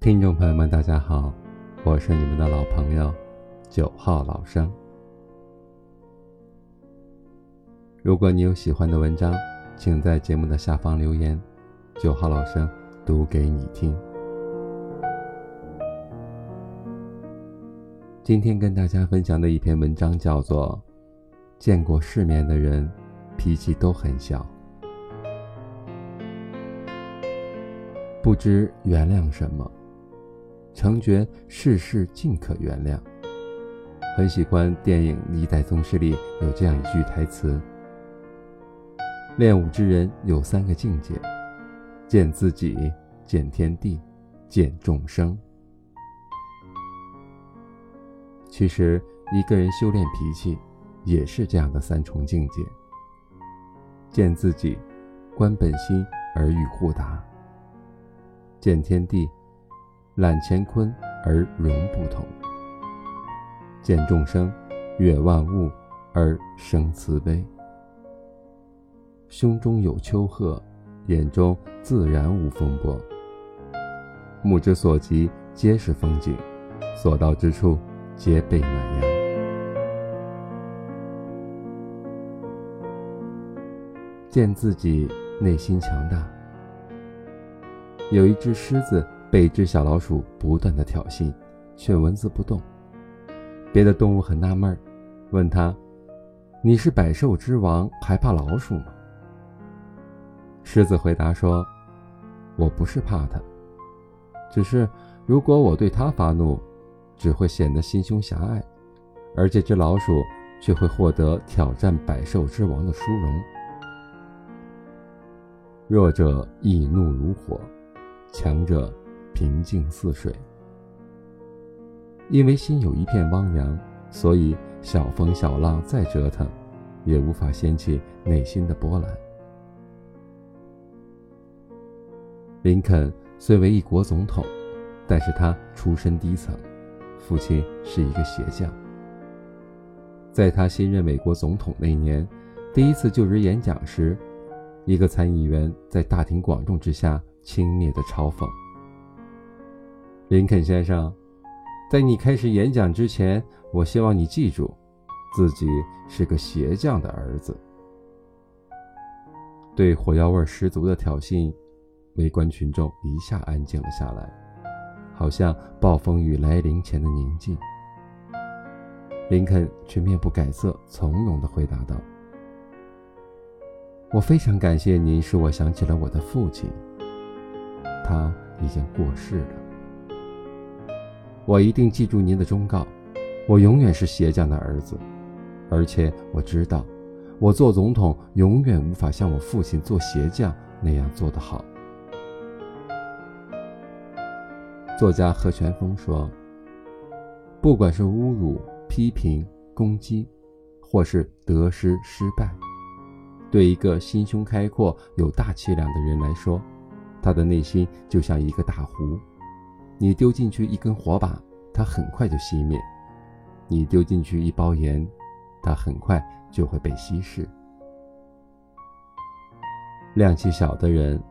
听众朋友们，大家好，我是你们的老朋友九号老生。如果你有喜欢的文章，请在节目的下方留言，九号老生读给你听。今天跟大家分享的一篇文章叫做《见过世面的人脾气都很小》，不知原谅什么，成觉事事尽可原谅。很喜欢电影《历代宗师》里有这样一句台词：“练武之人有三个境界：见自己，见天地，见众生。”其实，一个人修炼脾气，也是这样的三重境界：见自己，观本心而欲豁达；见天地，揽乾坤而容不同；见众生，悦万物而生慈悲。胸中有丘壑，眼中自然无风波。目之所及，皆是风景；所到之处，皆被暖阳。见自己内心强大。有一只狮子被一只小老鼠不断的挑衅，却纹丝不动。别的动物很纳闷，问他：“你是百兽之王，还怕老鼠吗？”狮子回答说：“我不是怕它，只是如果我对它发怒。”只会显得心胸狭隘，而这只老鼠却会获得挑战百兽之王的殊荣。弱者易怒如火，强者平静似水。因为心有一片汪洋，所以小风小浪再折腾，也无法掀起内心的波澜。林肯虽为一国总统，但是他出身低层。父亲是一个鞋匠。在他新任美国总统那年，第一次就职演讲时，一个参议员在大庭广众之下轻蔑地嘲讽：“林肯先生，在你开始演讲之前，我希望你记住，自己是个鞋匠的儿子。”对火药味十足的挑衅，围观群众一下安静了下来。好像暴风雨来临前的宁静。林肯却面不改色，从容地回答道：“我非常感谢您，使我想起了我的父亲。他已经过世了。我一定记住您的忠告，我永远是鞋匠的儿子，而且我知道，我做总统永远无法像我父亲做鞋匠那样做得好。”作家何全峰说：“不管是侮辱、批评、攻击，或是得失、失败，对一个心胸开阔、有大气量的人来说，他的内心就像一个大湖。你丢进去一根火把，它很快就熄灭；你丢进去一包盐，它很快就会被稀释。量气小的人，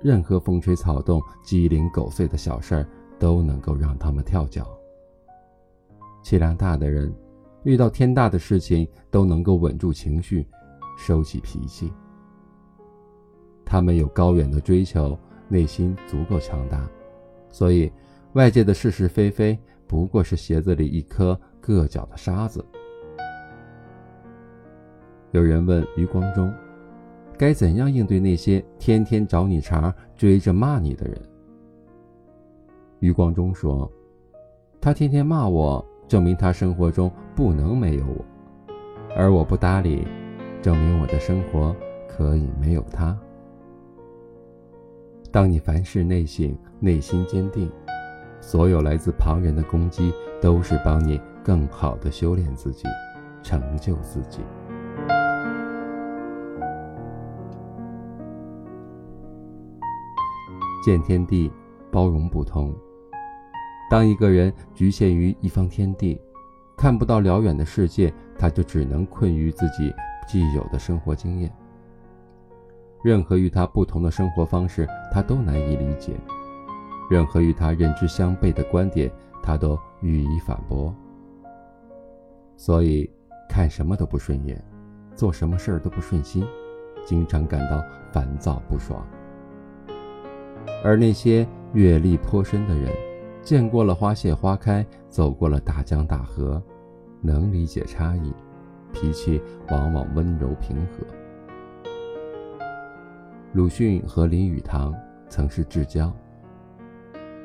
任何风吹草动、鸡零狗碎的小事儿。”都能够让他们跳脚。气量大的人，遇到天大的事情都能够稳住情绪，收起脾气。他们有高远的追求，内心足够强大，所以外界的是是非非不过是鞋子里一颗硌脚的沙子。有人问余光中，该怎样应对那些天天找你茬、追着骂你的人？余光中说：“他天天骂我，证明他生活中不能没有我；而我不搭理，证明我的生活可以没有他。当你凡事内省，内心坚定，所有来自旁人的攻击，都是帮你更好的修炼自己，成就自己。见天地，包容不同。”当一个人局限于一方天地，看不到辽远的世界，他就只能困于自己既有的生活经验。任何与他不同的生活方式，他都难以理解。任何与他认知相悖的观点，他都予以反驳。所以，看什么都不顺眼，做什么事儿都不顺心，经常感到烦躁不爽。而那些阅历颇深的人，见过了花谢花开，走过了大江大河，能理解差异，脾气往往温柔平和。鲁迅和林语堂曾是至交。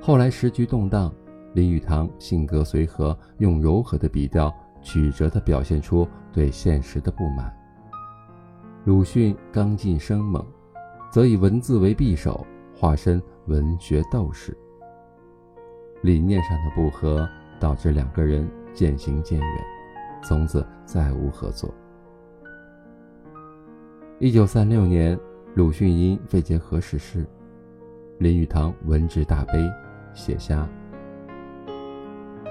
后来时局动荡，林语堂性格随和，用柔和的笔调，曲折地表现出对现实的不满。鲁迅刚劲生猛，则以文字为匕首，化身文学斗士。理念上的不合，导致两个人渐行渐远，从此再无合作。一九三六年，鲁迅因肺结核逝世，林语堂闻之大悲。写下：“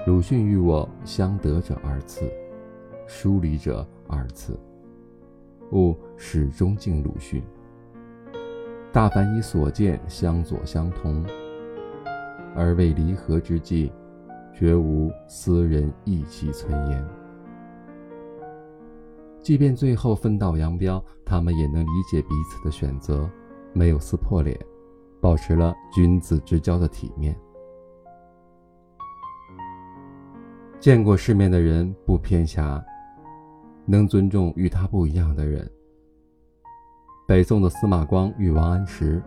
鲁迅与我相得者二次，疏离者二次。吾始终敬鲁迅。大凡以所见相左相同，而为离合之际，绝无私人意气存言。即便最后分道扬镳，他们也能理解彼此的选择，没有撕破脸，保持了君子之交的体面。”见过世面的人不偏狭，能尊重与他不一样的人。北宋的司马光与王安石，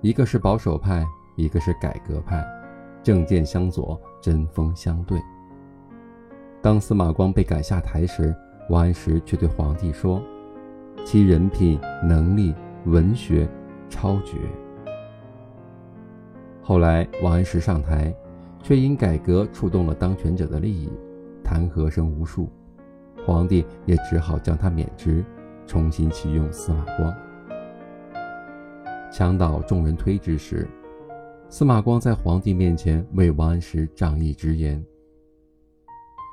一个是保守派，一个是改革派，政见相左，针锋相对。当司马光被赶下台时，王安石却对皇帝说：“其人品、能力、文学，超绝。”后来王安石上台。却因改革触动了当权者的利益，弹劾声无数，皇帝也只好将他免职，重新启用司马光。墙倒众人推之时，司马光在皇帝面前为王安石仗义直言：“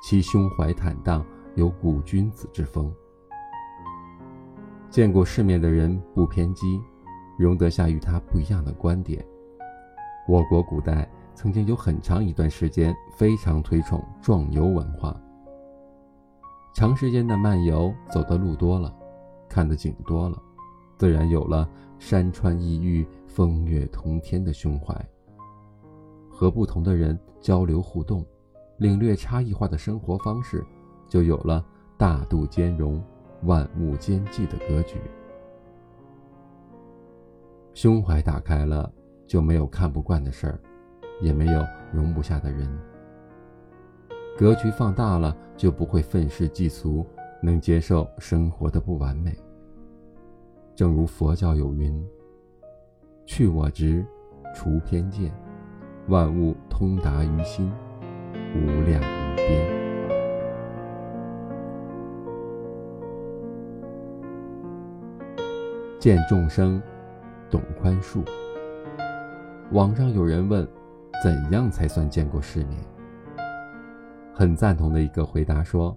其胸怀坦荡，有古君子之风。见过世面的人不偏激，容得下与他不一样的观点。我国古代。”曾经有很长一段时间非常推崇壮游文化。长时间的漫游，走的路多了，看的景多了，自然有了山川异域、风月同天的胸怀。和不同的人交流互动，领略差异化的生活方式，就有了大度兼容、万物兼济的格局。胸怀打开了，就没有看不惯的事儿。也没有容不下的人。格局放大了，就不会愤世嫉俗，能接受生活的不完美。正如佛教有云：“去我执，除偏见，万物通达于心，无量无边。”见众生，懂宽恕。网上有人问。怎样才算见过世面？很赞同的一个回答说：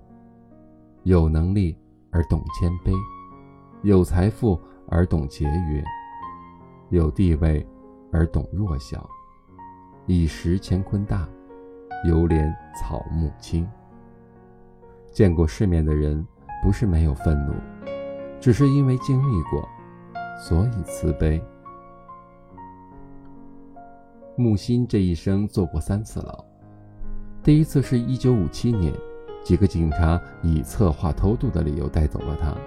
有能力而懂谦卑，有财富而懂节约，有地位而懂弱小，以食乾坤大，犹怜草木青。见过世面的人，不是没有愤怒，只是因为经历过，所以慈悲。木心这一生坐过三次牢，第一次是一九五七年，几个警察以策划偷渡的理由带走了他。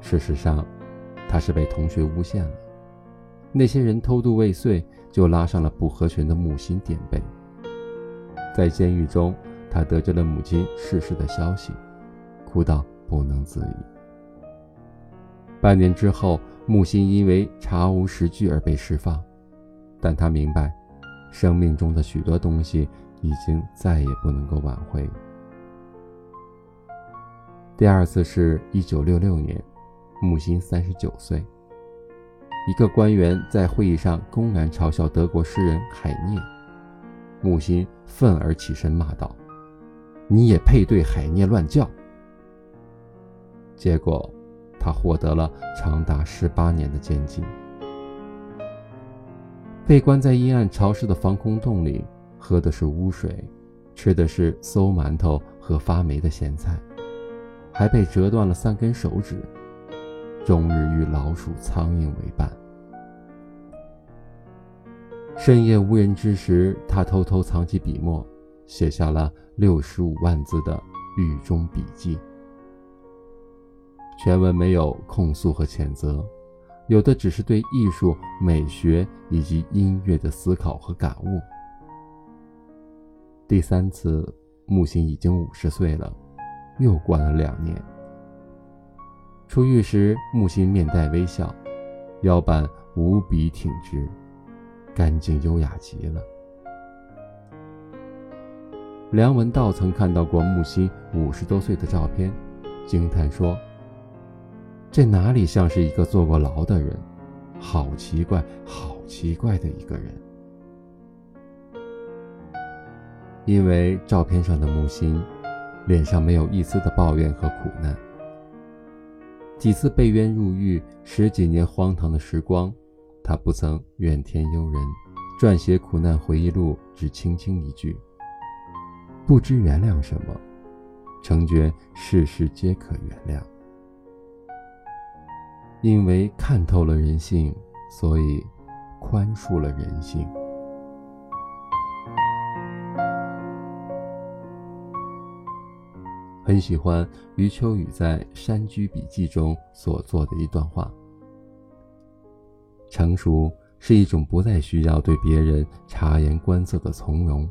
事实上，他是被同学诬陷了。那些人偷渡未遂，就拉上了不合群的木心垫背。在监狱中，他得知了母亲逝世的消息，哭到不能自已。半年之后，木心因为查无实据而被释放。但他明白，生命中的许多东西已经再也不能够挽回。第二次是一九六六年，木心三十九岁，一个官员在会议上公然嘲笑德国诗人海涅，木心愤而起身骂道：“你也配对海涅乱叫？”结果，他获得了长达十八年的监禁。被关在阴暗潮湿的防空洞里，喝的是污水，吃的是馊馒头和发霉的咸菜，还被折断了三根手指，终日与老鼠、苍蝇为伴。深夜无人之时，他偷偷藏起笔墨，写下了六十五万字的狱中笔记。全文没有控诉和谴责，有的只是对艺术、美学以及音乐的思考和感悟。第三次，木心已经五十岁了，又关了两年。出狱时，木心面带微笑，腰板无比挺直。干净优雅极了。梁文道曾看到过木心五十多岁的照片，惊叹说：“这哪里像是一个坐过牢的人？好奇怪，好奇怪的一个人。”因为照片上的木心，脸上没有一丝的抱怨和苦难。几次被冤入狱，十几年荒唐的时光。他不曾怨天尤人，撰写苦难回忆录只轻轻一句：“不知原谅什么，成觉事事皆可原谅。”因为看透了人性，所以宽恕了人性。很喜欢余秋雨在《山居笔记》中所做的一段话。成熟是一种不再需要对别人察言观色的从容，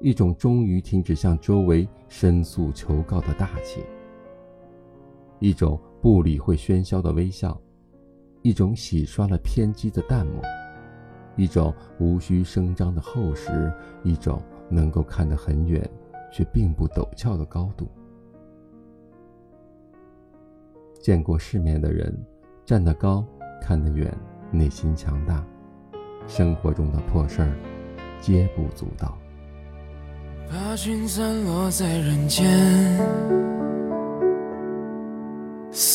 一种终于停止向周围申诉求告的大气，一种不理会喧嚣的微笑，一种洗刷了偏激的淡漠，一种无需声张的厚实，一种能够看得很远却并不陡峭的高度。见过世面的人，站得高，看得远。内心强大，生活中的破事儿皆不足道。把君散落在人间，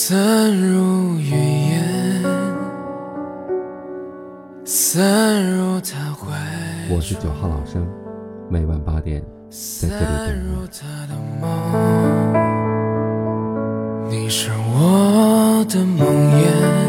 散如云烟，散入他怀。我是九号老生，每晚八点在这里等你。你是我的梦魇。